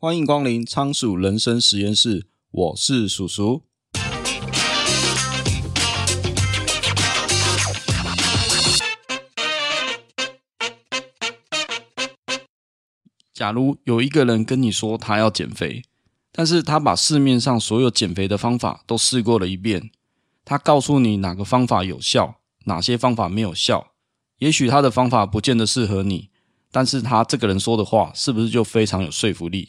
欢迎光临仓鼠人生实验室，我是鼠鼠。假如有一个人跟你说他要减肥，但是他把市面上所有减肥的方法都试过了一遍，他告诉你哪个方法有效，哪些方法没有效，也许他的方法不见得适合你，但是他这个人说的话是不是就非常有说服力？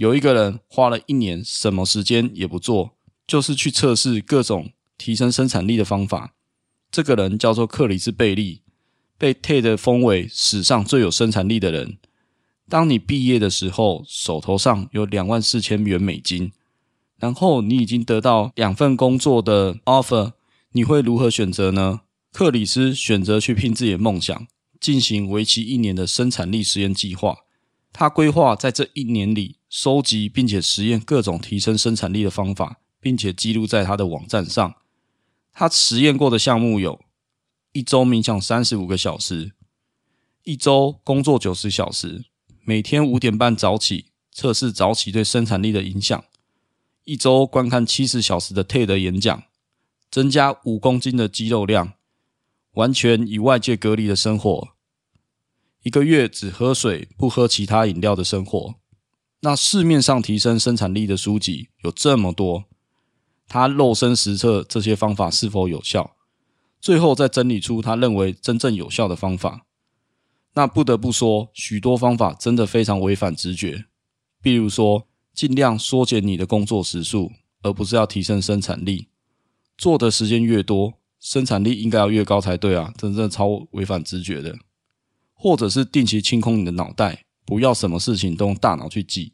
有一个人花了一年，什么时间也不做，就是去测试各种提升生产力的方法。这个人叫做克里斯贝利，被 TED 封为史上最有生产力的人。当你毕业的时候，手头上有两万四千元美金，然后你已经得到两份工作的 offer，你会如何选择呢？克里斯选择去拼自己的梦想，进行为期一年的生产力实验计划。他规划在这一年里收集并且实验各种提升生产力的方法，并且记录在他的网站上。他实验过的项目有：一周冥想三十五个小时，一周工作九十小时。每天五点半早起，测试早起对生产力的影响。一周观看七十小时的 TED 演讲，增加五公斤的肌肉量。完全与外界隔离的生活，一个月只喝水不喝其他饮料的生活。那市面上提升生产力的书籍有这么多，他肉身实测这些方法是否有效，最后再整理出他认为真正有效的方法。那不得不说，许多方法真的非常违反直觉。比如说，尽量缩减你的工作时数，而不是要提升生产力。做的时间越多，生产力应该要越高才对啊！真正超违反直觉的。或者是定期清空你的脑袋，不要什么事情都用大脑去记。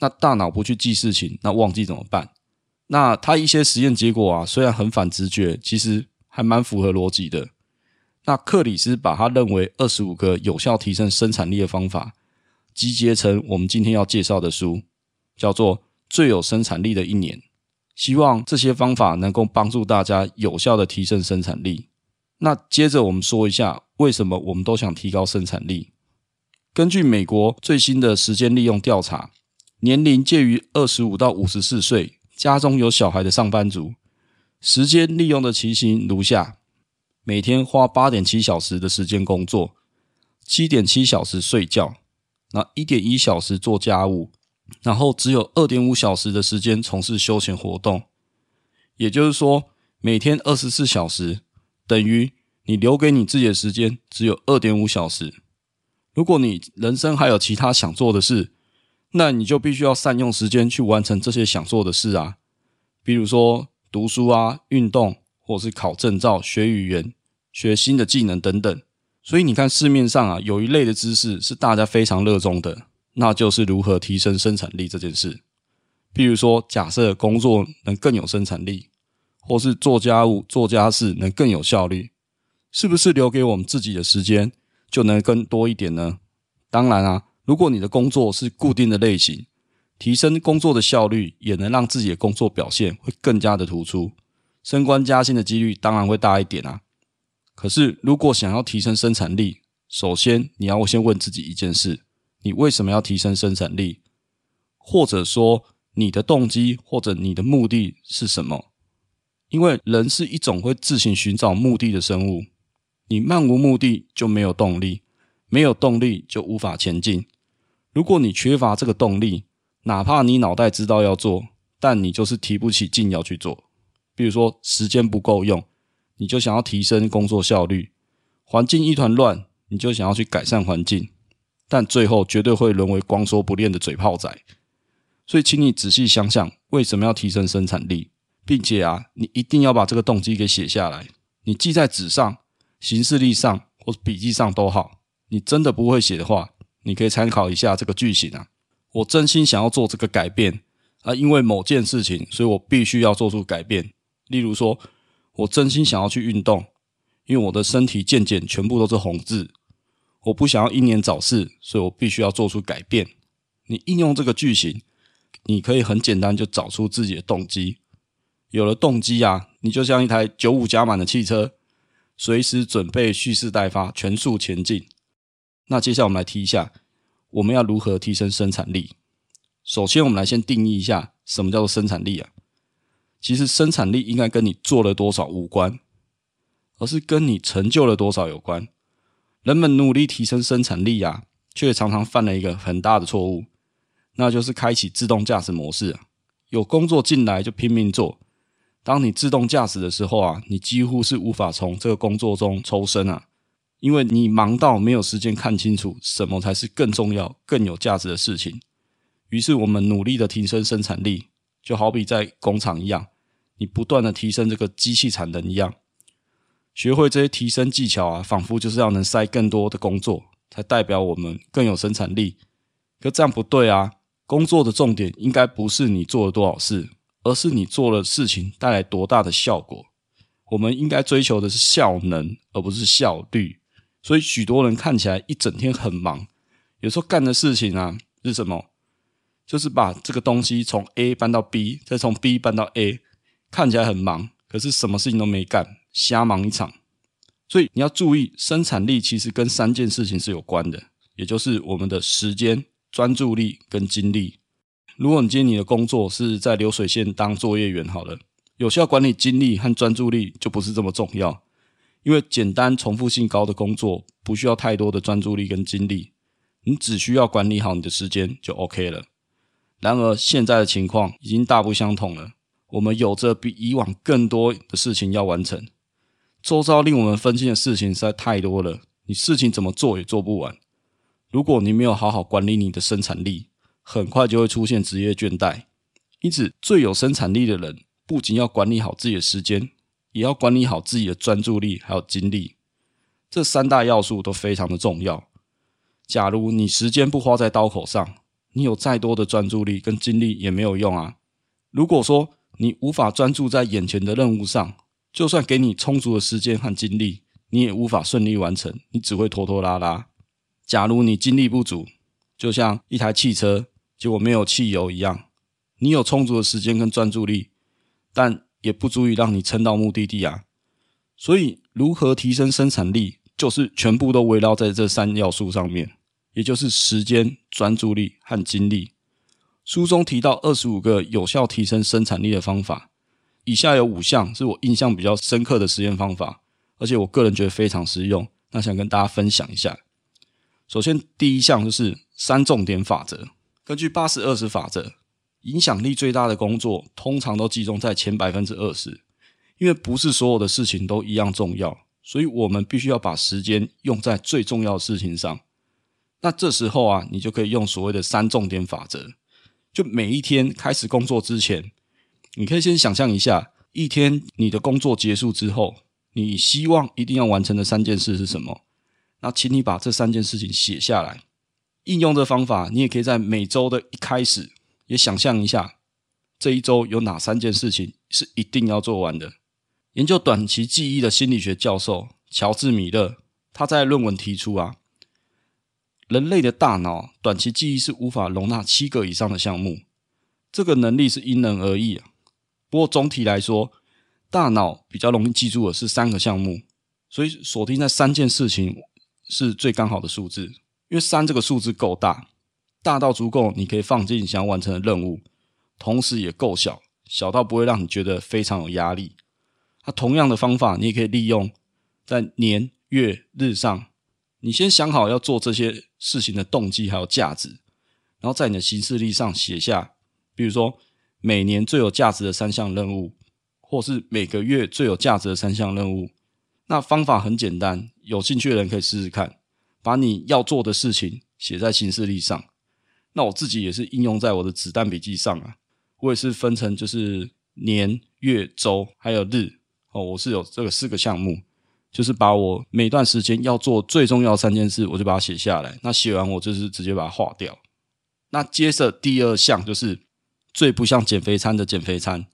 那大脑不去记事情，那忘记怎么办？那他一些实验结果啊，虽然很反直觉，其实还蛮符合逻辑的。那克里斯把他认为二十五个有效提升生产力的方法集结成我们今天要介绍的书，叫做《最有生产力的一年》。希望这些方法能够帮助大家有效的提升生产力。那接着我们说一下，为什么我们都想提高生产力？根据美国最新的时间利用调查，年龄介于二十五到五十四岁，家中有小孩的上班族，时间利用的情形如下。每天花八点七小时的时间工作，七点七小时睡觉，那一点一小时做家务，然后只有二点五小时的时间从事休闲活动。也就是说，每天二十四小时等于你留给你自己的时间只有二点五小时。如果你人生还有其他想做的事，那你就必须要善用时间去完成这些想做的事啊，比如说读书啊、运动，或是考证照、学语言。学新的技能等等，所以你看市面上啊，有一类的知识是大家非常热衷的，那就是如何提升生产力这件事。譬如说，假设工作能更有生产力，或是做家务、做家事能更有效率，是不是留给我们自己的时间就能更多一点呢？当然啊，如果你的工作是固定的类型，提升工作的效率，也能让自己的工作表现会更加的突出，升官加薪的几率当然会大一点啊。可是，如果想要提升生产力，首先你要先问自己一件事：你为什么要提升生产力？或者说，你的动机或者你的目的是什么？因为人是一种会自行寻找目的的生物。你漫无目的就没有动力，没有动力就无法前进。如果你缺乏这个动力，哪怕你脑袋知道要做，但你就是提不起劲要去做。比如说，时间不够用。你就想要提升工作效率，环境一团乱，你就想要去改善环境，但最后绝对会沦为光说不练的嘴炮仔。所以，请你仔细想想，为什么要提升生产力，并且啊，你一定要把这个动机给写下来，你记在纸上、行事历上或笔记上都好。你真的不会写的话，你可以参考一下这个句型啊。我真心想要做这个改变啊，因为某件事情，所以我必须要做出改变。例如说。我真心想要去运动，因为我的身体渐渐全部都是红字。我不想要英年早逝，所以我必须要做出改变。你应用这个句型，你可以很简单就找出自己的动机。有了动机啊，你就像一台九五加满的汽车，随时准备蓄势待发，全速前进。那接下来我们来提一下，我们要如何提升生产力？首先，我们来先定义一下什么叫做生产力啊？其实生产力应该跟你做了多少无关，而是跟你成就了多少有关。人们努力提升生产力啊，却常常犯了一个很大的错误，那就是开启自动驾驶模式啊。有工作进来就拼命做。当你自动驾驶的时候啊，你几乎是无法从这个工作中抽身啊，因为你忙到没有时间看清楚什么才是更重要、更有价值的事情。于是我们努力的提升生产力，就好比在工厂一样，你不断的提升这个机器产能一样。学会这些提升技巧啊，仿佛就是要能塞更多的工作，才代表我们更有生产力。可这样不对啊！工作的重点应该不是你做了多少事，而是你做了事情带来多大的效果。我们应该追求的是效能，而不是效率。所以许多人看起来一整天很忙，有时候干的事情啊是什么？就是把这个东西从 A 搬到 B，再从 B 搬到 A，看起来很忙，可是什么事情都没干。瞎忙一场，所以你要注意，生产力其实跟三件事情是有关的，也就是我们的时间、专注力跟精力。如果你今天你的工作是在流水线当作业员，好了，有效管理精力和专注力就不是这么重要，因为简单重复性高的工作不需要太多的专注力跟精力，你只需要管理好你的时间就 OK 了。然而现在的情况已经大不相同了，我们有着比以往更多的事情要完成。周遭令我们分心的事情实在太多了，你事情怎么做也做不完。如果你没有好好管理你的生产力，很快就会出现职业倦怠。因此，最有生产力的人不仅要管理好自己的时间，也要管理好自己的专注力还有精力。这三大要素都非常的重要。假如你时间不花在刀口上，你有再多的专注力跟精力也没有用啊。如果说你无法专注在眼前的任务上，就算给你充足的时间和精力，你也无法顺利完成，你只会拖拖拉拉。假如你精力不足，就像一台汽车结果没有汽油一样，你有充足的时间跟专注力，但也不足以让你撑到目的地啊。所以，如何提升生产力，就是全部都围绕在这三要素上面，也就是时间、专注力和精力。书中提到二十五个有效提升生产力的方法。以下有五项是我印象比较深刻的实验方法，而且我个人觉得非常实用，那想跟大家分享一下。首先，第一项就是三重点法则。根据八十二十法则，影响力最大的工作通常都集中在前百分之二十，因为不是所有的事情都一样重要，所以我们必须要把时间用在最重要的事情上。那这时候啊，你就可以用所谓的三重点法则，就每一天开始工作之前。你可以先想象一下，一天你的工作结束之后，你希望一定要完成的三件事是什么？那请你把这三件事情写下来。应用这方法，你也可以在每周的一开始也想象一下，这一周有哪三件事情是一定要做完的。研究短期记忆的心理学教授乔治米勒，他在论文提出啊，人类的大脑短期记忆是无法容纳七个以上的项目，这个能力是因人而异啊。不过总体来说，大脑比较容易记住的是三个项目，所以锁定在三件事情是最刚好的数字。因为三这个数字够大，大到足够你可以放进你想要完成的任务，同时也够小，小到不会让你觉得非常有压力。那同样的方法，你也可以利用在年、月、日上，你先想好要做这些事情的动机还有价值，然后在你的行事历上写下，比如说。每年最有价值的三项任务，或是每个月最有价值的三项任务。那方法很简单，有兴趣的人可以试试看，把你要做的事情写在行事历上。那我自己也是应用在我的子弹笔记上啊，我也是分成就是年、月、周还有日哦，我是有这个四个项目，就是把我每段时间要做最重要三件事，我就把它写下来。那写完我就是直接把它划掉。那接着第二项就是。最不像减肥餐的减肥餐。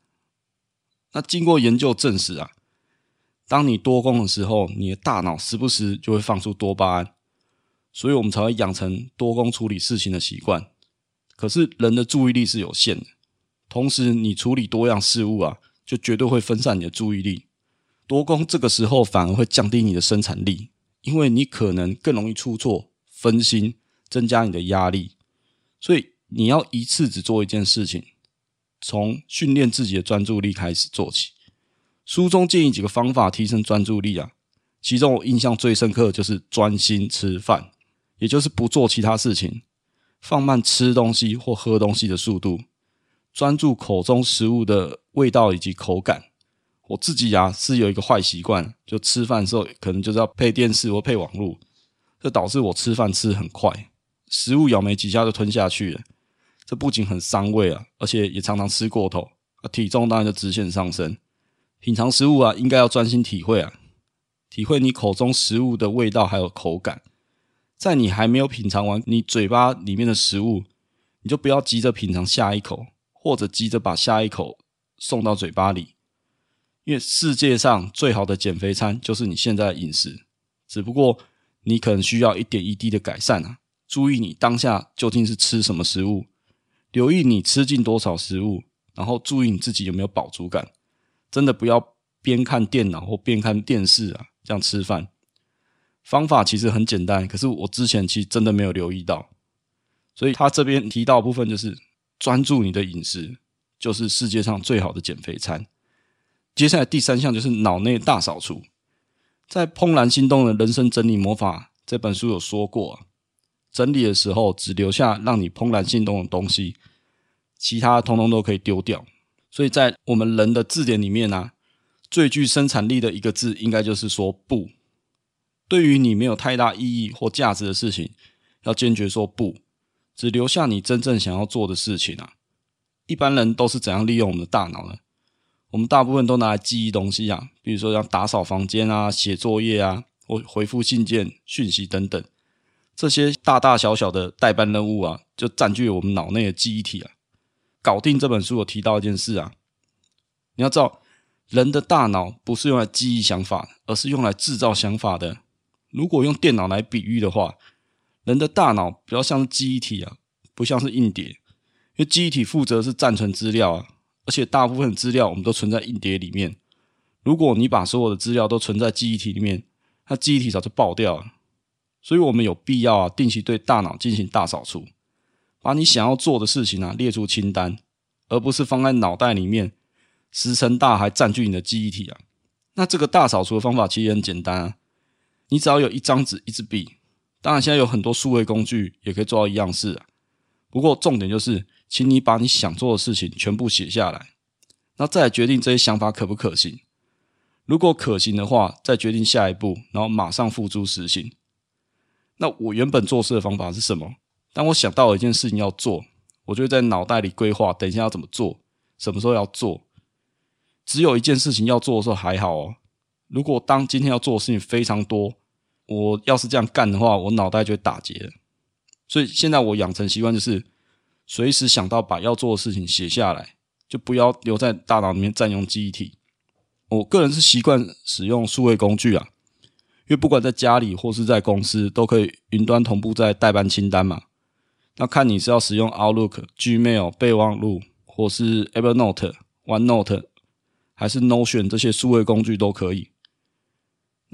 那经过研究证实啊，当你多工的时候，你的大脑时不时就会放出多巴胺，所以我们才会养成多工处理事情的习惯。可是人的注意力是有限的，同时你处理多样事物啊，就绝对会分散你的注意力。多工这个时候反而会降低你的生产力，因为你可能更容易出错、分心，增加你的压力。所以。你要一次只做一件事情，从训练自己的专注力开始做起。书中建议几个方法提升专注力啊，其中我印象最深刻的就是专心吃饭，也就是不做其他事情，放慢吃东西或喝东西的速度，专注口中食物的味道以及口感。我自己呀、啊、是有一个坏习惯，就吃饭的时候可能就是要配电视或配网络，这导致我吃饭吃很快，食物咬没几下就吞下去了。这不仅很伤胃啊，而且也常常吃过头，体重当然就直线上升。品尝食物啊，应该要专心体会啊，体会你口中食物的味道还有口感。在你还没有品尝完你嘴巴里面的食物，你就不要急着品尝下一口，或者急着把下一口送到嘴巴里。因为世界上最好的减肥餐就是你现在的饮食，只不过你可能需要一点一滴的改善啊。注意你当下究竟是吃什么食物，留意你吃进多少食物，然后注意你自己有没有饱足感。真的不要边看电脑或边看电视啊，这样吃饭。方法其实很简单，可是我之前其实真的没有留意到。所以他这边提到部分就是专注你的饮食，就是世界上最好的减肥餐。接下来第三项就是脑内大扫除。在《怦然心动的人生整理魔法》这本书有说过啊，整理的时候只留下让你怦然心动的东西，其他通通都可以丢掉。所以在我们人的字典里面呢、啊，最具生产力的一个字，应该就是说“不”。对于你没有太大意义或价值的事情，要坚决说“不”，只留下你真正想要做的事情啊。一般人都是怎样利用我们的大脑呢？我们大部分都拿来记忆东西啊，比如说像打扫房间啊、写作业啊，或回复信件、讯息等等，这些大大小小的待办任务啊，就占据我们脑内的记忆体啊。搞定这本书有提到一件事啊，你要知道，人的大脑不是用来记忆想法，而是用来制造想法的。如果用电脑来比喻的话，人的大脑比较像是记忆体啊，不像是硬碟，因为记忆体负责是暂存资料啊，而且大部分资料我们都存在硬碟里面。如果你把所有的资料都存在记忆体里面，那记忆体早就爆掉了。所以我们有必要啊，定期对大脑进行大扫除。把你想要做的事情啊列出清单，而不是放在脑袋里面，石沉大海占据你的记忆体啊。那这个大扫除的方法其实很简单啊，你只要有一张纸、一支笔，当然现在有很多数位工具也可以做到一样事啊。不过重点就是，请你把你想做的事情全部写下来，那再来决定这些想法可不可行。如果可行的话，再决定下一步，然后马上付诸实行。那我原本做事的方法是什么？当我想到了一件事情要做，我就会在脑袋里规划，等一下要怎么做，什么时候要做。只有一件事情要做的时候还好哦。如果当今天要做的事情非常多，我要是这样干的话，我脑袋就会打结了。所以现在我养成习惯就是，随时想到把要做的事情写下来，就不要留在大脑里面占用记忆体。我个人是习惯使用数位工具啊，因为不管在家里或是在公司，都可以云端同步在待办清单嘛。那看你是要使用 Outlook、Gmail 备忘录，或是 Evernote、OneNote，还是 Notion 这些数位工具都可以。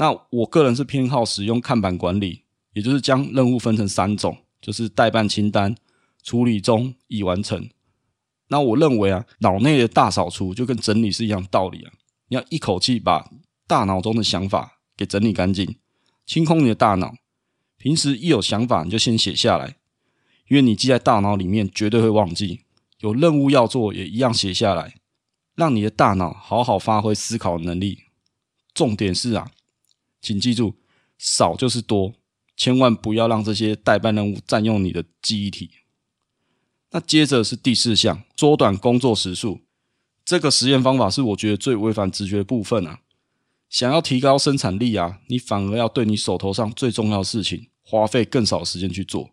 那我个人是偏好使用看板管理，也就是将任务分成三种，就是待办清单、处理中、已完成。那我认为啊，脑内的大扫除就跟整理是一样道理啊，你要一口气把大脑中的想法给整理干净，清空你的大脑。平时一有想法，你就先写下来。因为你记在大脑里面，绝对会忘记。有任务要做，也一样写下来，让你的大脑好好发挥思考能力。重点是啊，请记住，少就是多，千万不要让这些待办任务占用你的记忆体。那接着是第四项，缩短工作时数。这个实验方法是我觉得最违反直觉的部分啊。想要提高生产力啊，你反而要对你手头上最重要的事情花费更少的时间去做。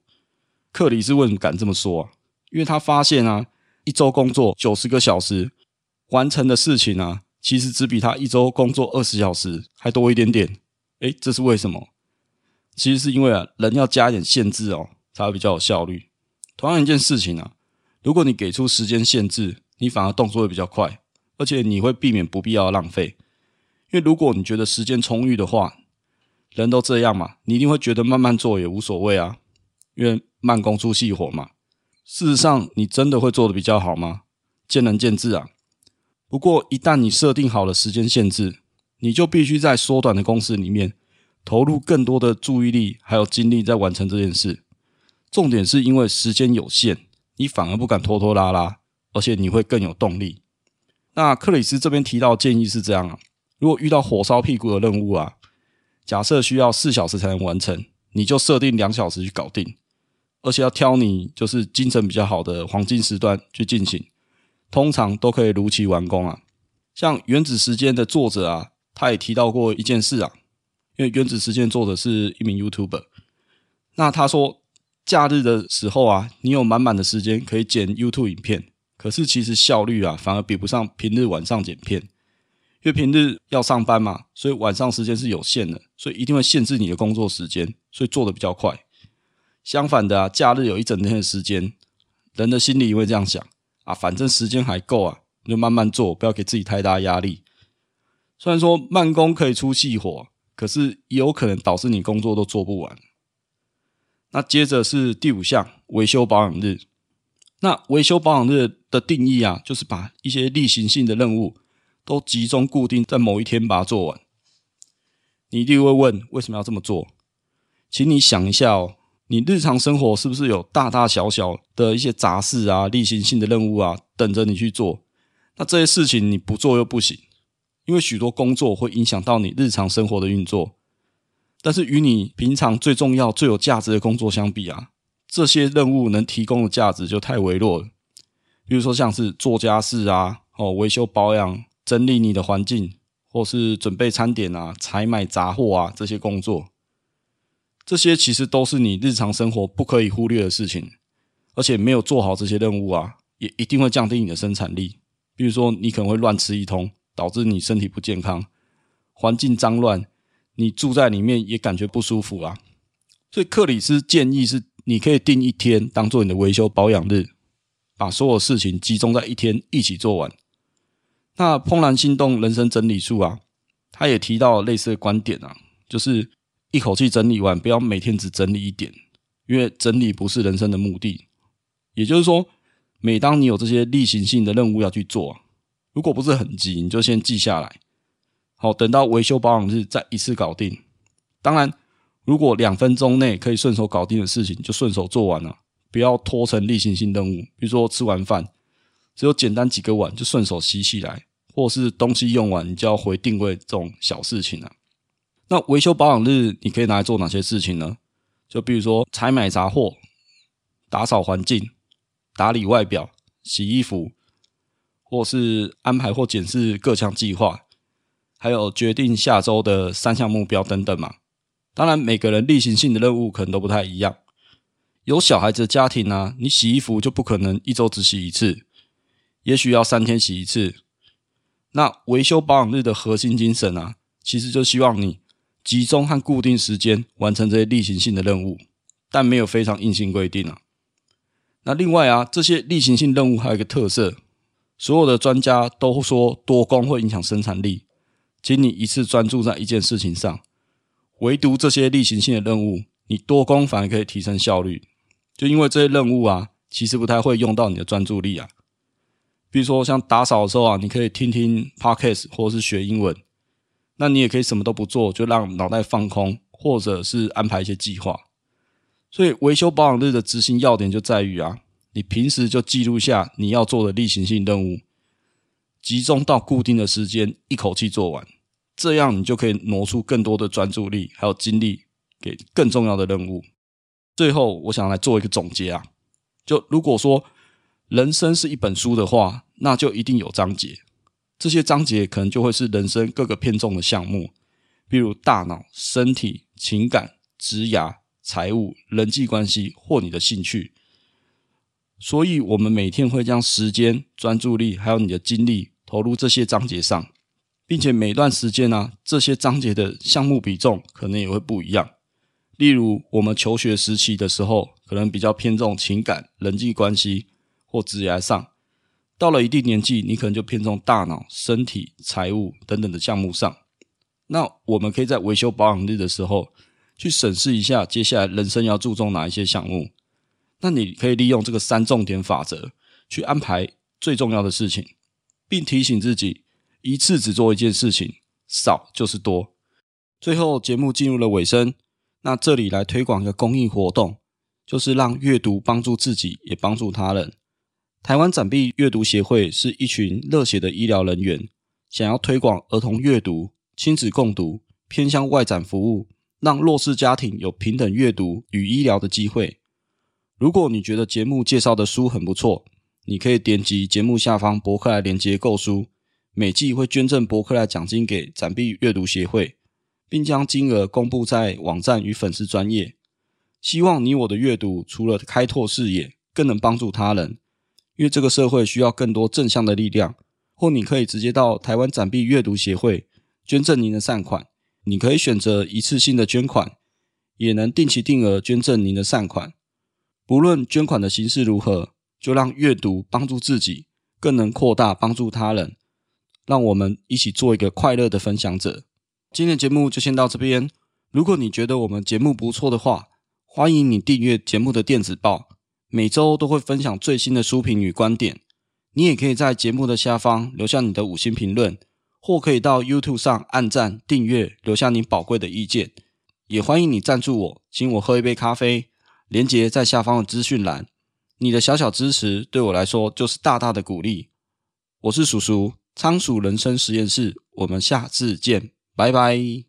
克里斯为什么敢这么说啊？因为他发现啊，一周工作九十个小时完成的事情啊，其实只比他一周工作二十小时还多一点点。诶，这是为什么？其实是因为啊，人要加一点限制哦，才会比较有效率。同样一件事情啊，如果你给出时间限制，你反而动作会比较快，而且你会避免不必要的浪费。因为如果你觉得时间充裕的话，人都这样嘛，你一定会觉得慢慢做也无所谓啊。因为慢工出细活嘛，事实上，你真的会做得比较好吗？见仁见智啊。不过，一旦你设定好了时间限制，你就必须在缩短的公式里面投入更多的注意力还有精力在完成这件事。重点是因为时间有限，你反而不敢拖拖拉拉，而且你会更有动力。那克里斯这边提到建议是这样啊：如果遇到火烧屁股的任务啊，假设需要四小时才能完成，你就设定两小时去搞定，而且要挑你就是精神比较好的黄金时段去进行，通常都可以如期完工啊。像《原子时间》的作者啊，他也提到过一件事啊，因为《原子时间》作者是一名 YouTuber，那他说。假日的时候啊，你有满满的时间可以剪 YouTube 影片，可是其实效率啊反而比不上平日晚上剪片，因为平日要上班嘛，所以晚上时间是有限的，所以一定会限制你的工作时间，所以做的比较快。相反的啊，假日有一整天的时间，人的心里会这样想啊，反正时间还够啊，你就慢慢做，不要给自己太大压力。虽然说慢工可以出细活，可是也有可能导致你工作都做不完。那接着是第五项维修保养日。那维修保养日的定义啊，就是把一些例行性的任务都集中固定在某一天把它做完。你一定会问，为什么要这么做？请你想一下哦，你日常生活是不是有大大小小的一些杂事啊、例行性的任务啊，等着你去做？那这些事情你不做又不行，因为许多工作会影响到你日常生活的运作。但是与你平常最重要、最有价值的工作相比啊，这些任务能提供的价值就太微弱了。比如说像是做家事啊、哦维修保养、整理你的环境，或是准备餐点啊、采买杂货啊这些工作，这些其实都是你日常生活不可以忽略的事情。而且没有做好这些任务啊，也一定会降低你的生产力。比如说你可能会乱吃一通，导致你身体不健康，环境脏乱。你住在里面也感觉不舒服啊，所以克里斯建议是，你可以定一天当做你的维修保养日，把所有事情集中在一天一起做完。那怦然心动人生整理术啊，他也提到类似的观点啊，就是一口气整理完，不要每天只整理一点，因为整理不是人生的目的。也就是说，每当你有这些例行性的任务要去做，如果不是很急，你就先记下来。好，等到维修保养日再一次搞定。当然，如果两分钟内可以顺手搞定的事情，就顺手做完了，不要拖成例行性任务。比如说吃完饭，只有简单几个碗就顺手洗起来，或是东西用完你就要回定位这种小事情啊。那维修保养日你可以拿来做哪些事情呢？就比如说采买杂货、打扫环境、打理外表、洗衣服，或是安排或检视各项计划。还有决定下周的三项目标等等嘛。当然，每个人例行性的任务可能都不太一样。有小孩子的家庭啊，你洗衣服就不可能一周只洗一次，也许要三天洗一次。那维修保养日的核心精神啊，其实就希望你集中和固定时间完成这些例行性的任务，但没有非常硬性规定啊。那另外啊，这些例行性任务还有一个特色，所有的专家都说多工会影响生产力。请你一次专注在一件事情上，唯独这些例行性的任务，你多工反而可以提升效率。就因为这些任务啊，其实不太会用到你的专注力啊。比如说像打扫的时候啊，你可以听听 Podcast 或是学英文。那你也可以什么都不做，就让脑袋放空，或者是安排一些计划。所以维修保养日的执行要点就在于啊，你平时就记录下你要做的例行性任务，集中到固定的时间，一口气做完。这样你就可以挪出更多的专注力，还有精力给更重要的任务。最后，我想来做一个总结啊，就如果说人生是一本书的话，那就一定有章节。这些章节可能就会是人生各个偏重的项目，比如大脑、身体、情感、职涯、财务、人际关系或你的兴趣。所以，我们每天会将时间、专注力还有你的精力投入这些章节上。并且每段时间呢、这些章节的项目比重可能也会不一样。例如，我们求学时期的时候，可能比较偏重情感、人际关系或职业上；到了一定年纪，你可能就偏重大脑、身体、财务等等的项目上。那我们可以在维修保养日的时候，去审视一下接下来人生要注重哪一些项目。那你可以利用这个三重点法则去安排最重要的事情，并提醒自己一次只做一件事情，少就是多。最后，节目进入了尾声，那这里来推广一个公益活动，就是让阅读帮助自己，也帮助他人。台湾展臂阅读协会是一群热血的医疗人员，想要推广儿童阅读、亲子共读、偏向外展服务，让弱势家庭有平等阅读与医疗的机会。如果你觉得节目介绍的书很不错，你可以点击节目下方博客来连接购书，每季会捐赠博客来奖金给展臂阅读协会，并将金额公布在网站与粉丝专业。希望你我的阅读除了开拓视野，更能帮助他人。因为这个社会需要更多正向的力量，或你可以直接到台湾展臂阅读协会捐赠您的善款。你可以选择一次性的捐款，也能定期定额捐赠您的善款。不论捐款的形式如何，就让阅读帮助自己，更能扩大帮助他人。让我们一起做一个快乐的分享者。今天的节目就先到这边。如果你觉得我们节目不错的话，欢迎你订阅节目的电子报。每周都会分享最新的书评与观点，你也可以在节目的下方留下你的五星评论，或可以到 YouTube 上按赞、订阅，留下你宝贵的意见。也欢迎你赞助我，请我喝一杯咖啡，连接在下方的资讯栏。你的小小支持对我来说就是大大的鼓励。我是叔叔，仓鼠人生实验室，我们下次见，拜拜。